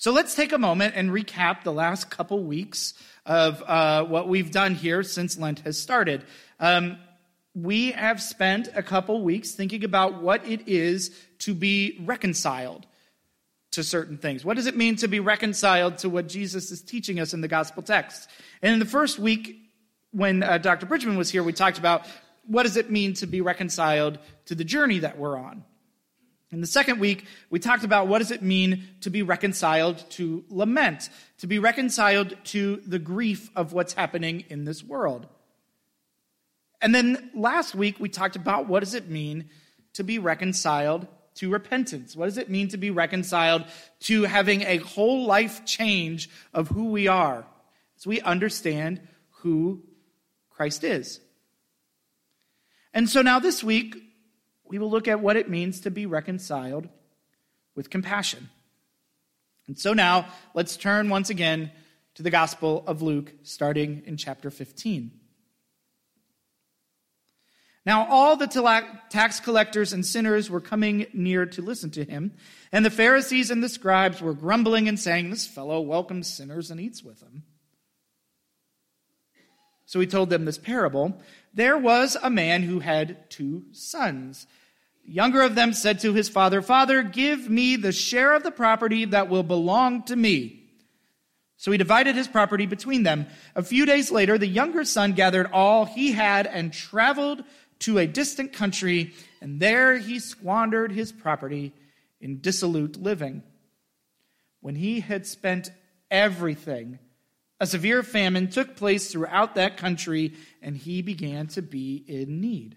So let's take a moment and recap the last couple weeks of uh, what we've done here since Lent has started. Um, we have spent a couple weeks thinking about what it is to be reconciled to certain things. What does it mean to be reconciled to what Jesus is teaching us in the gospel text? And in the first week, when uh, Dr. Bridgman was here, we talked about what does it mean to be reconciled to the journey that we're on. In the second week, we talked about what does it mean to be reconciled to lament, to be reconciled to the grief of what's happening in this world. And then last week, we talked about what does it mean to be reconciled to repentance? What does it mean to be reconciled to having a whole life change of who we are as we understand who Christ is? And so now this week, we will look at what it means to be reconciled with compassion. And so now, let's turn once again to the Gospel of Luke, starting in chapter 15. Now, all the tax collectors and sinners were coming near to listen to him, and the Pharisees and the scribes were grumbling and saying, This fellow welcomes sinners and eats with them. So he told them this parable. There was a man who had two sons. Younger of them said to his father, Father, give me the share of the property that will belong to me. So he divided his property between them. A few days later, the younger son gathered all he had and traveled to a distant country, and there he squandered his property in dissolute living. When he had spent everything, a severe famine took place throughout that country, and he began to be in need.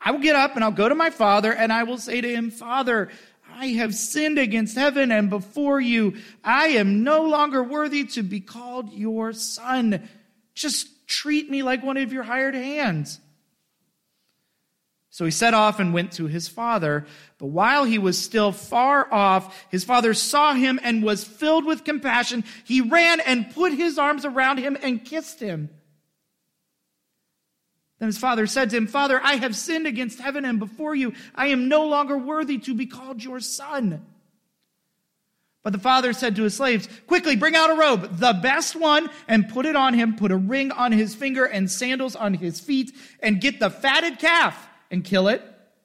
I will get up and I'll go to my father, and I will say to him, Father, I have sinned against heaven and before you. I am no longer worthy to be called your son. Just treat me like one of your hired hands. So he set off and went to his father. But while he was still far off, his father saw him and was filled with compassion. He ran and put his arms around him and kissed him. Then his father said to him, Father, I have sinned against heaven and before you. I am no longer worthy to be called your son. But the father said to his slaves, Quickly, bring out a robe, the best one, and put it on him. Put a ring on his finger and sandals on his feet, and get the fatted calf and kill it.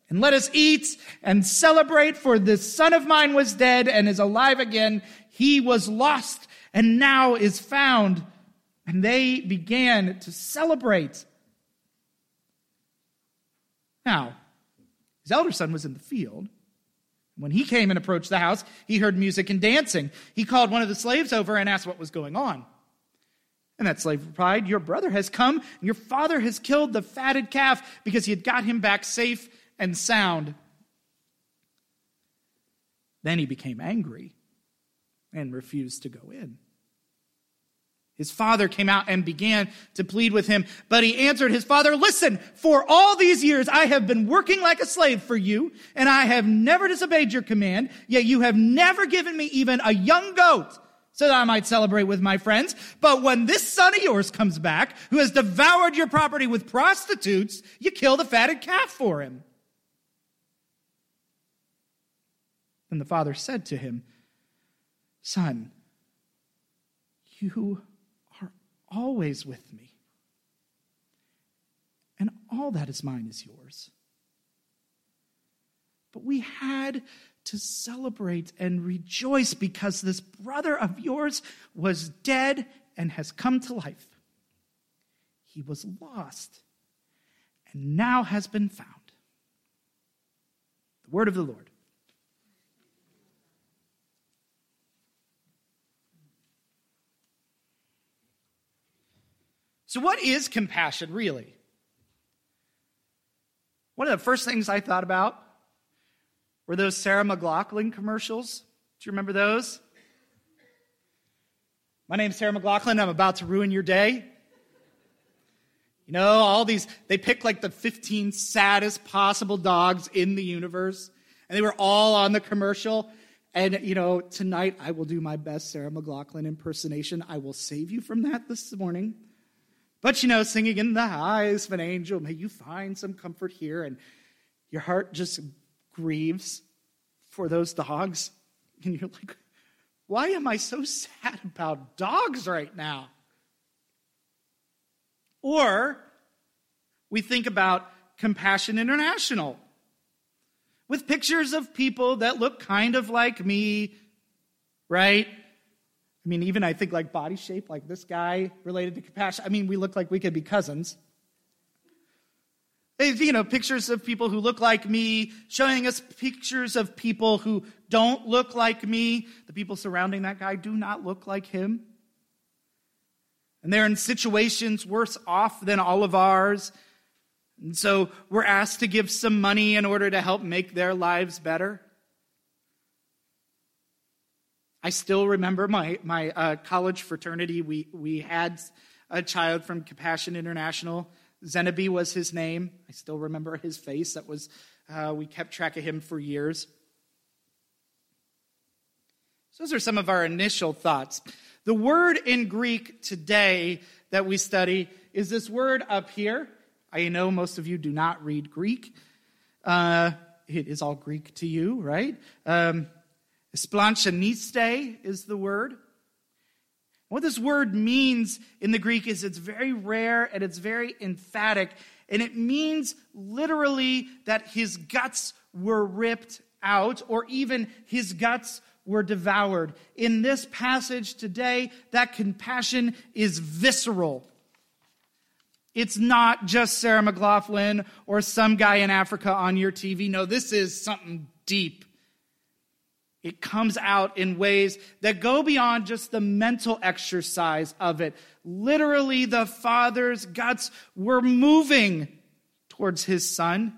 And let us eat and celebrate, for this son of mine was dead and is alive again. He was lost and now is found. And they began to celebrate. Now, his elder son was in the field when he came and approached the house, he heard music and dancing. He called one of the slaves over and asked what was going on. And that slave replied, Your brother has come, and your father has killed the fatted calf because he had got him back safe and sound. Then he became angry and refused to go in. His father came out and began to plead with him, but he answered his father, listen, for all these years I have been working like a slave for you, and I have never disobeyed your command, yet you have never given me even a young goat so that I might celebrate with my friends. But when this son of yours comes back, who has devoured your property with prostitutes, you kill the fatted calf for him. Then the father said to him, Son, you always with me. And all that is mine is yours. But we had to celebrate and rejoice because this brother of yours was dead and has come to life. He was lost and now has been found. The word of the Lord. So, what is compassion really? One of the first things I thought about were those Sarah McLachlan commercials. Do you remember those? My name's Sarah McLachlan. I'm about to ruin your day. You know, all these, they picked like the 15 saddest possible dogs in the universe, and they were all on the commercial. And, you know, tonight I will do my best Sarah McLachlan impersonation. I will save you from that this morning. But, you know, singing in the eyes of an angel, may you find some comfort here. And your heart just grieves for those dogs. And you're like, why am I so sad about dogs right now? Or we think about Compassion International with pictures of people that look kind of like me, right? I mean, even I think like body shape, like this guy related to Compassion. I mean, we look like we could be cousins. You know, pictures of people who look like me, showing us pictures of people who don't look like me. The people surrounding that guy do not look like him. And they're in situations worse off than all of ours. And so we're asked to give some money in order to help make their lives better. I still remember my, my uh, college fraternity. We, we had a child from Compassion International. Zenobi was his name. I still remember his face. That was, uh, we kept track of him for years. So those are some of our initial thoughts. The word in Greek today that we study is this word up here. I know most of you do not read Greek. Uh, it is all Greek to you, right? Um, is the word. What this word means in the Greek is it's very rare and it's very emphatic, and it means literally that his guts were ripped out, or even his guts were devoured. In this passage today, that compassion is visceral. It's not just Sarah McLachlan or some guy in Africa on your TV. No, this is something deep. It comes out in ways that go beyond just the mental exercise of it. Literally, the father's guts were moving towards his son.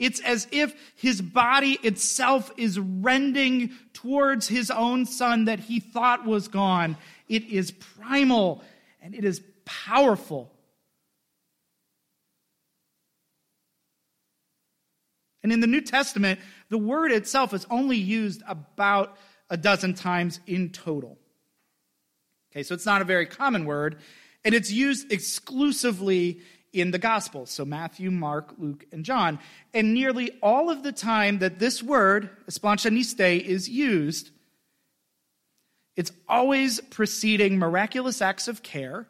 It's as if his body itself is rending towards his own son that he thought was gone. It is primal and it is powerful. And in the New Testament, the word itself is only used about a dozen times in total. Okay, so it's not a very common word, and it's used exclusively in the Gospels. So Matthew, Mark, Luke, and John. And nearly all of the time that this word, esplanchaniste, is used, it's always preceding miraculous acts of care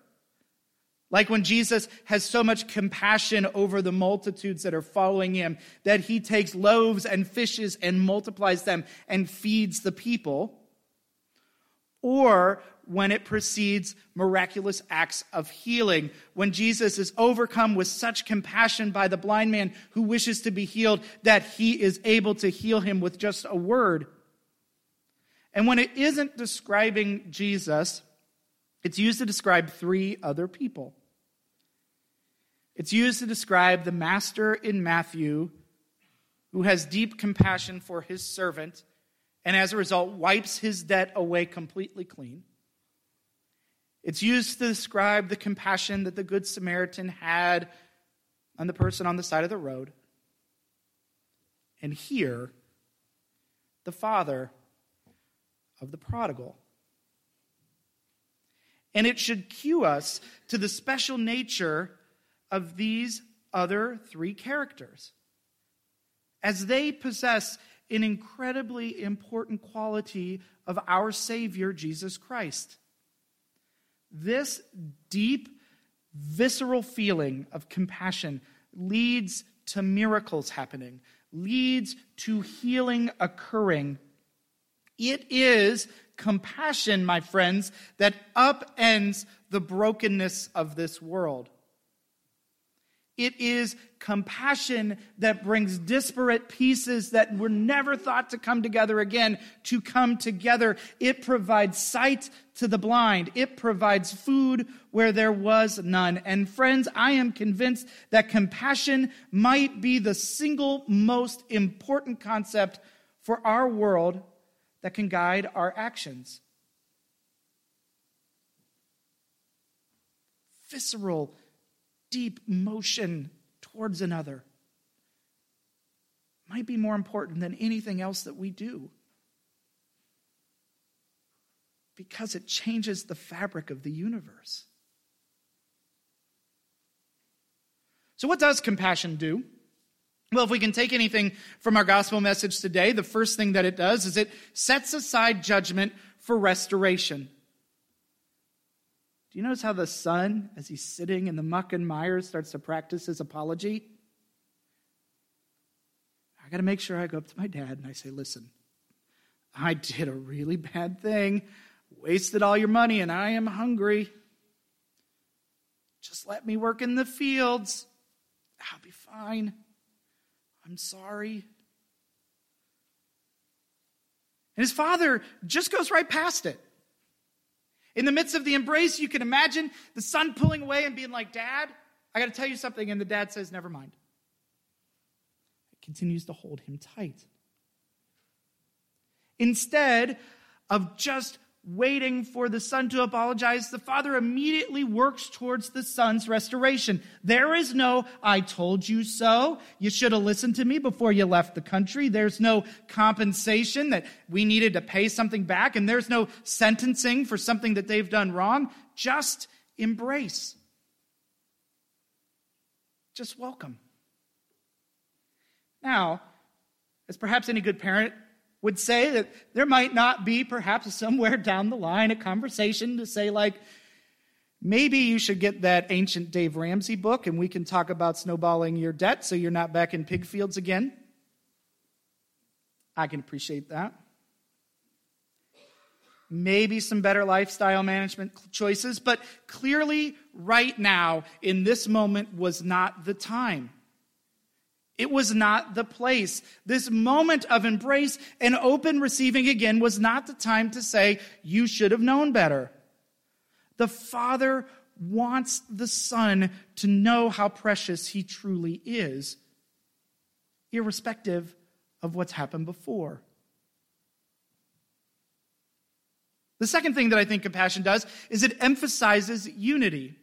like when Jesus has so much compassion over the multitudes that are following him that he takes loaves and fishes and multiplies them and feeds the people. Or when it precedes miraculous acts of healing. When Jesus is overcome with such compassion by the blind man who wishes to be healed that he is able to heal him with just a word. And when it isn't describing Jesus, it's used to describe three other people. It's used to describe the master in Matthew who has deep compassion for his servant and as a result wipes his debt away completely clean. It's used to describe the compassion that the Good Samaritan had on the person on the side of the road. And here, the father of the prodigal. And it should cue us to the special nature of these other three characters, as they possess an incredibly important quality of our Savior, Jesus Christ. This deep, visceral feeling of compassion leads to miracles happening, leads to healing occurring. It is compassion, my friends, that upends the brokenness of this world. It is compassion that brings disparate pieces that were never thought to come together again to come together. It provides sight to the blind. It provides food where there was none. And friends, I am convinced that compassion might be the single most important concept for our world that can guide our actions. visceral, deep motion towards another might be more important than anything else that we do. Because it changes the fabric of the universe. So, what does compassion do? Well, if we can take anything from our gospel message today, the first thing that it does is it sets aside judgment for restoration. Do you notice how the son, as he's sitting in the muck and mire, starts to practice his apology? I got to make sure I go up to my dad and I say, listen, I did a really bad thing, wasted all your money, and I am hungry. Just let me work in the fields. I'll be fine. I'm sorry. And his father just goes right past it. In the midst of the embrace, you can imagine the son pulling away and being like, Dad, I got to tell you something. And the dad says, Never mind. It continues to hold him tight. Instead of just waiting for the son to apologize, the father immediately works towards the son's restoration. There is no, I told you so. You should have listened to me before you left the country. There's no compensation that we needed to pay something back, and there's no sentencing for something that they've done wrong. Just embrace. Just welcome. Now, as perhaps any good parent would say that there might not be, perhaps somewhere down the line, a conversation to say, like, maybe you should get that ancient Dave Ramsey book and we can talk about snowballing your debt so you're not back in pig fields again. I can appreciate that. Maybe some better lifestyle management choices, but clearly, right now, in this moment, was not the time. It was not the place. This moment of embrace and open receiving again was not the time to say, You should have known better. The Father wants the Son to know how precious He truly is, irrespective of what's happened before. The second thing that I think compassion does is it emphasizes unity.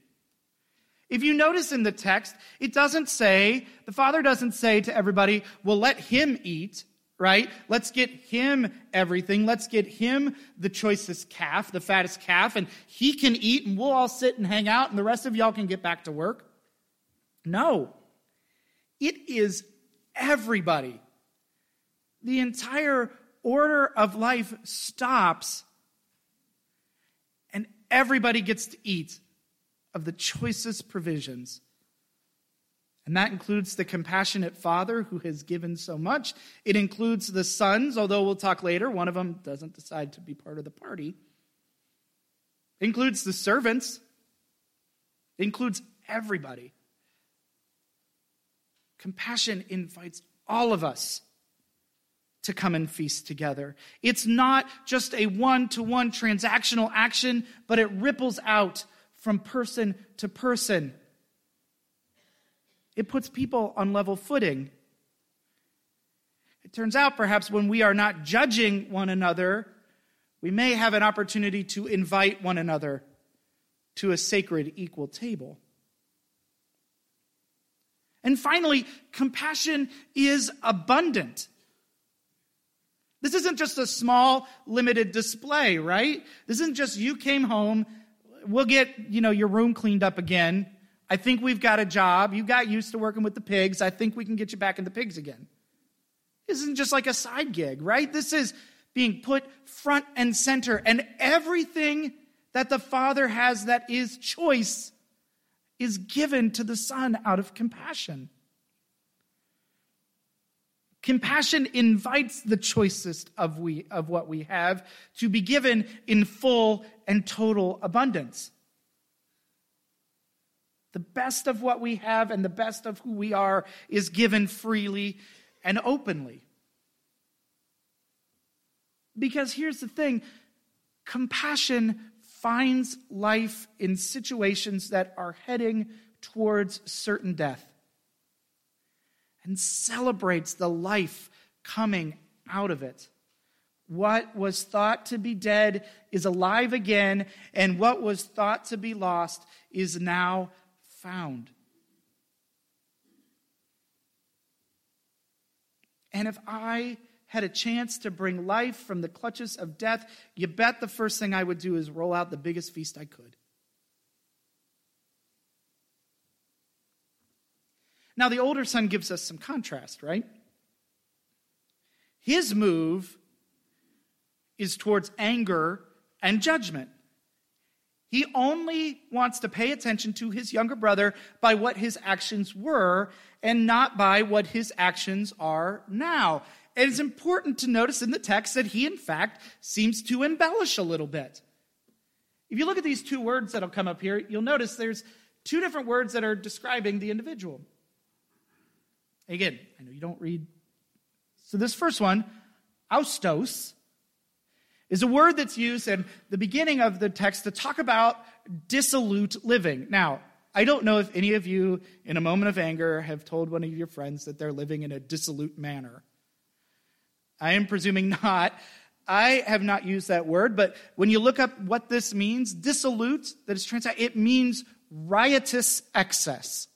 If you notice in the text, it doesn't say, the father doesn't say to everybody, well, let him eat, right? Let's get him everything. Let's get him the choicest calf, the fattest calf, and he can eat and we'll all sit and hang out and the rest of y'all can get back to work. No. It is everybody. The entire order of life stops and everybody gets to eat of the choicest provisions. And that includes the compassionate father who has given so much. It includes the sons, although we'll talk later, one of them doesn't decide to be part of the party. It includes the servants. It includes everybody. Compassion invites all of us to come and feast together. It's not just a one to one transactional action, but it ripples out from person to person. It puts people on level footing. It turns out, perhaps, when we are not judging one another, we may have an opportunity to invite one another to a sacred equal table. And finally, compassion is abundant. This isn't just a small, limited display, right? This isn't just you came home we'll get, you know, your room cleaned up again. I think we've got a job. You got used to working with the pigs. I think we can get you back in the pigs again. This isn't just like a side gig, right? This is being put front and center. And everything that the Father has that is choice is given to the Son out of compassion. Compassion invites the choicest of, we, of what we have to be given in full and total abundance. The best of what we have and the best of who we are is given freely and openly. Because here's the thing compassion finds life in situations that are heading towards certain death and celebrates the life coming out of it. What was thought to be dead is alive again, and what was thought to be lost is now found. And if I had a chance to bring life from the clutches of death, you bet the first thing I would do is roll out the biggest feast I could. Now, the older son gives us some contrast, right? His move is towards anger and judgment. He only wants to pay attention to his younger brother by what his actions were and not by what his actions are now. And it's important to notice in the text that he, in fact, seems to embellish a little bit. If you look at these two words that'll come up here, you'll notice there's two different words that are describing the individual. Again, I know you don't read. So, this first one, austos, is a word that's used in the beginning of the text to talk about dissolute living. Now, I don't know if any of you, in a moment of anger, have told one of your friends that they're living in a dissolute manner. I am presuming not. I have not used that word, but when you look up what this means, dissolute, that is translated, it means riotous excess.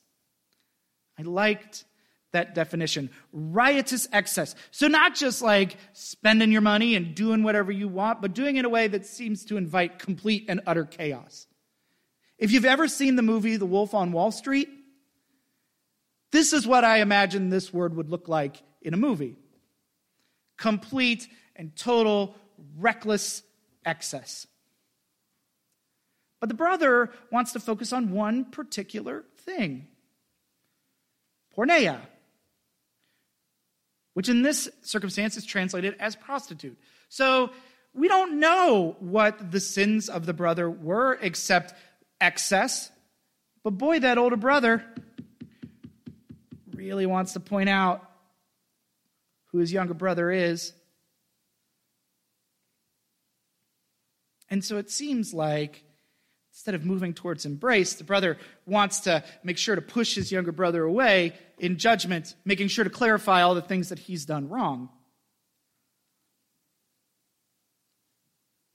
I liked that definition. Riotous excess. So, not just like spending your money and doing whatever you want, but doing it in a way that seems to invite complete and utter chaos. If you've ever seen the movie The Wolf of Wall Street, this is what I imagine this word would look like in a movie complete and total reckless excess. But the brother wants to focus on one particular thing porneia, which in this circumstance is translated as prostitute. So we don't know what the sins of the brother were except excess. But boy, that older brother really wants to point out who his younger brother is. And so it seems like instead of moving towards embrace, the brother wants to make sure to push his younger brother away in judgment, making sure to clarify all the things that he's done wrong.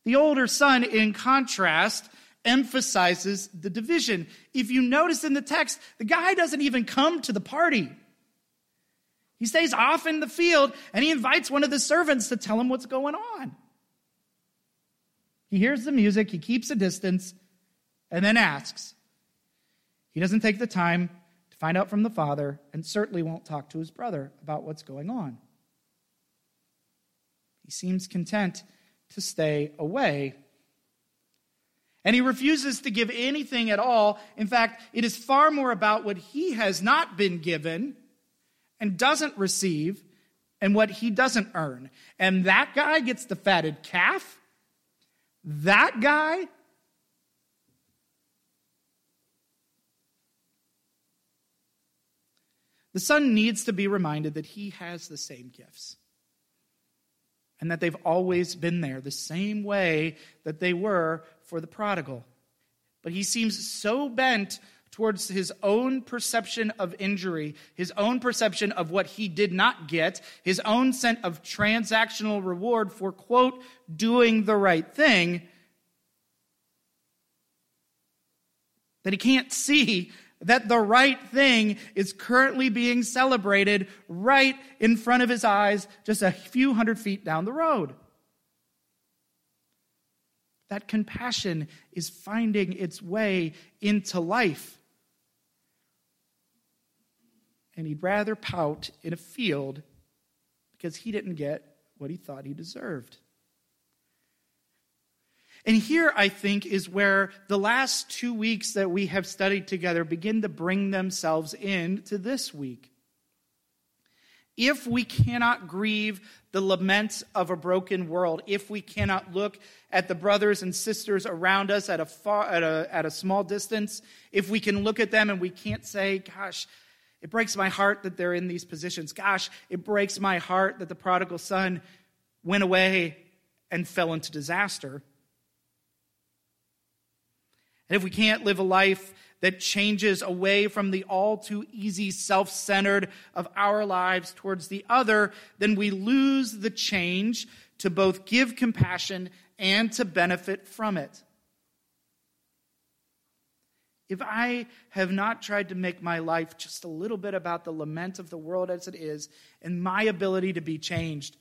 The older son, in contrast, emphasizes the division. If you notice in the text, the guy doesn't even come to the party. He stays off in the field and he invites one of the servants to tell him what's going on. He hears the music, he keeps a distance, and then asks. He doesn't take the time find out from the father and certainly won't talk to his brother about what's going on. He seems content to stay away. And he refuses to give anything at all. In fact, it is far more about what he has not been given and doesn't receive and what he doesn't earn. And that guy gets the fatted calf. That guy The son needs to be reminded that he has the same gifts and that they've always been there, the same way that they were for the prodigal. But he seems so bent towards his own perception of injury, his own perception of what he did not get, his own sense of transactional reward for, quote, doing the right thing, that he can't see that the right thing is currently being celebrated right in front of his eyes, just a few hundred feet down the road. That compassion is finding its way into life. And he'd rather pout in a field because he didn't get what he thought he deserved. And here, I think, is where the last two weeks that we have studied together begin to bring themselves in to this week. If we cannot grieve the laments of a broken world, if we cannot look at the brothers and sisters around us at a, far, at a, at a small distance, if we can look at them and we can't say, gosh, it breaks my heart that they're in these positions. Gosh, it breaks my heart that the prodigal son went away and fell into disaster. And if we can't live a life that changes away from the all too easy self centered of our lives towards the other, then we lose the change to both give compassion and to benefit from it. If I have not tried to make my life just a little bit about the lament of the world as it is and my ability to be changed,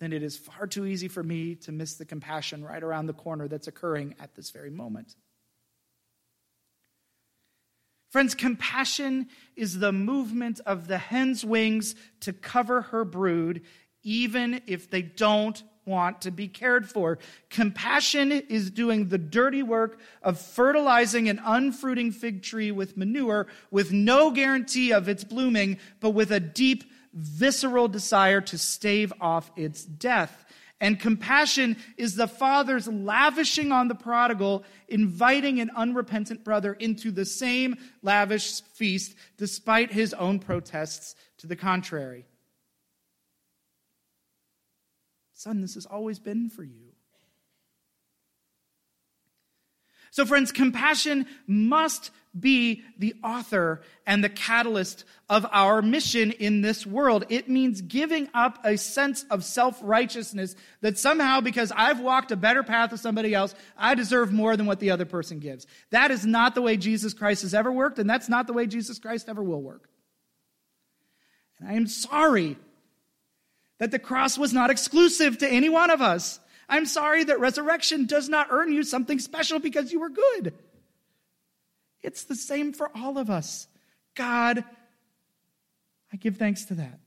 then it is far too easy for me to miss the compassion right around the corner that's occurring at this very moment. Friends, compassion is the movement of the hen's wings to cover her brood, even if they don't want to be cared for. Compassion is doing the dirty work of fertilizing an unfruiting fig tree with manure with no guarantee of its blooming, but with a deep, visceral desire to stave off its death. And compassion is the father's lavishing on the prodigal, inviting an unrepentant brother into the same lavish feast despite his own protests to the contrary. Son, this has always been for you. So, friends, compassion must be the author and the catalyst of our mission in this world. It means giving up a sense of self righteousness that somehow, because I've walked a better path than somebody else, I deserve more than what the other person gives. That is not the way Jesus Christ has ever worked, and that's not the way Jesus Christ ever will work. And I am sorry that the cross was not exclusive to any one of us. I'm sorry that resurrection does not earn you something special because you were good. It's the same for all of us. God, I give thanks to that.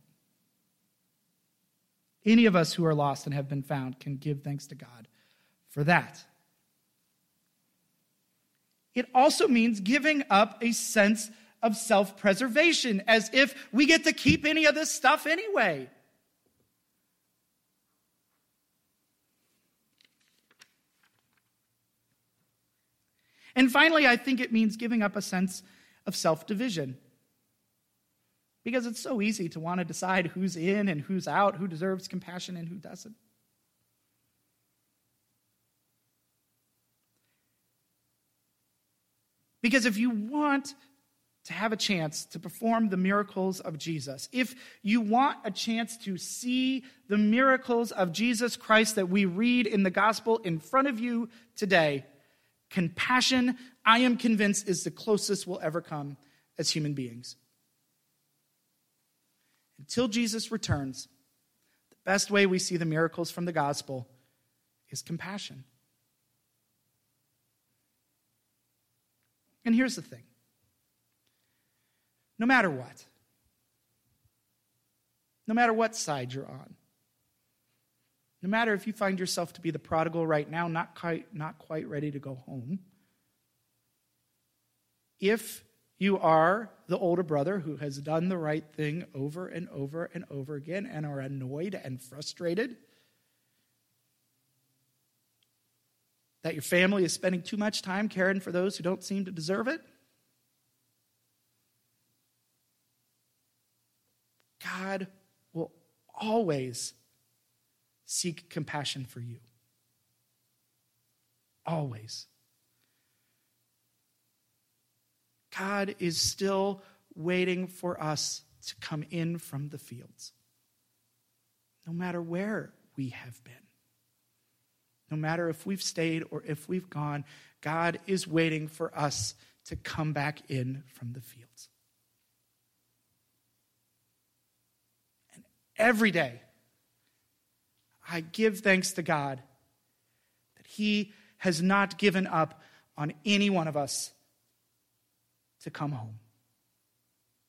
Any of us who are lost and have been found can give thanks to God for that. It also means giving up a sense of self preservation, as if we get to keep any of this stuff anyway. And finally, I think it means giving up a sense of self division. Because it's so easy to want to decide who's in and who's out, who deserves compassion and who doesn't. Because if you want to have a chance to perform the miracles of Jesus, if you want a chance to see the miracles of Jesus Christ that we read in the gospel in front of you today, Compassion, I am convinced, is the closest we'll ever come as human beings. Until Jesus returns, the best way we see the miracles from the gospel is compassion. And here's the thing no matter what, no matter what side you're on, no matter if you find yourself to be the prodigal right now, not quite, not quite ready to go home, if you are the older brother who has done the right thing over and over and over again and are annoyed and frustrated, that your family is spending too much time caring for those who don't seem to deserve it, God will always seek compassion for you. Always. God is still waiting for us to come in from the fields. No matter where we have been, no matter if we've stayed or if we've gone, God is waiting for us to come back in from the fields. And every day, I give thanks to God that He has not given up on any one of us to come home.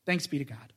Thanks be to God.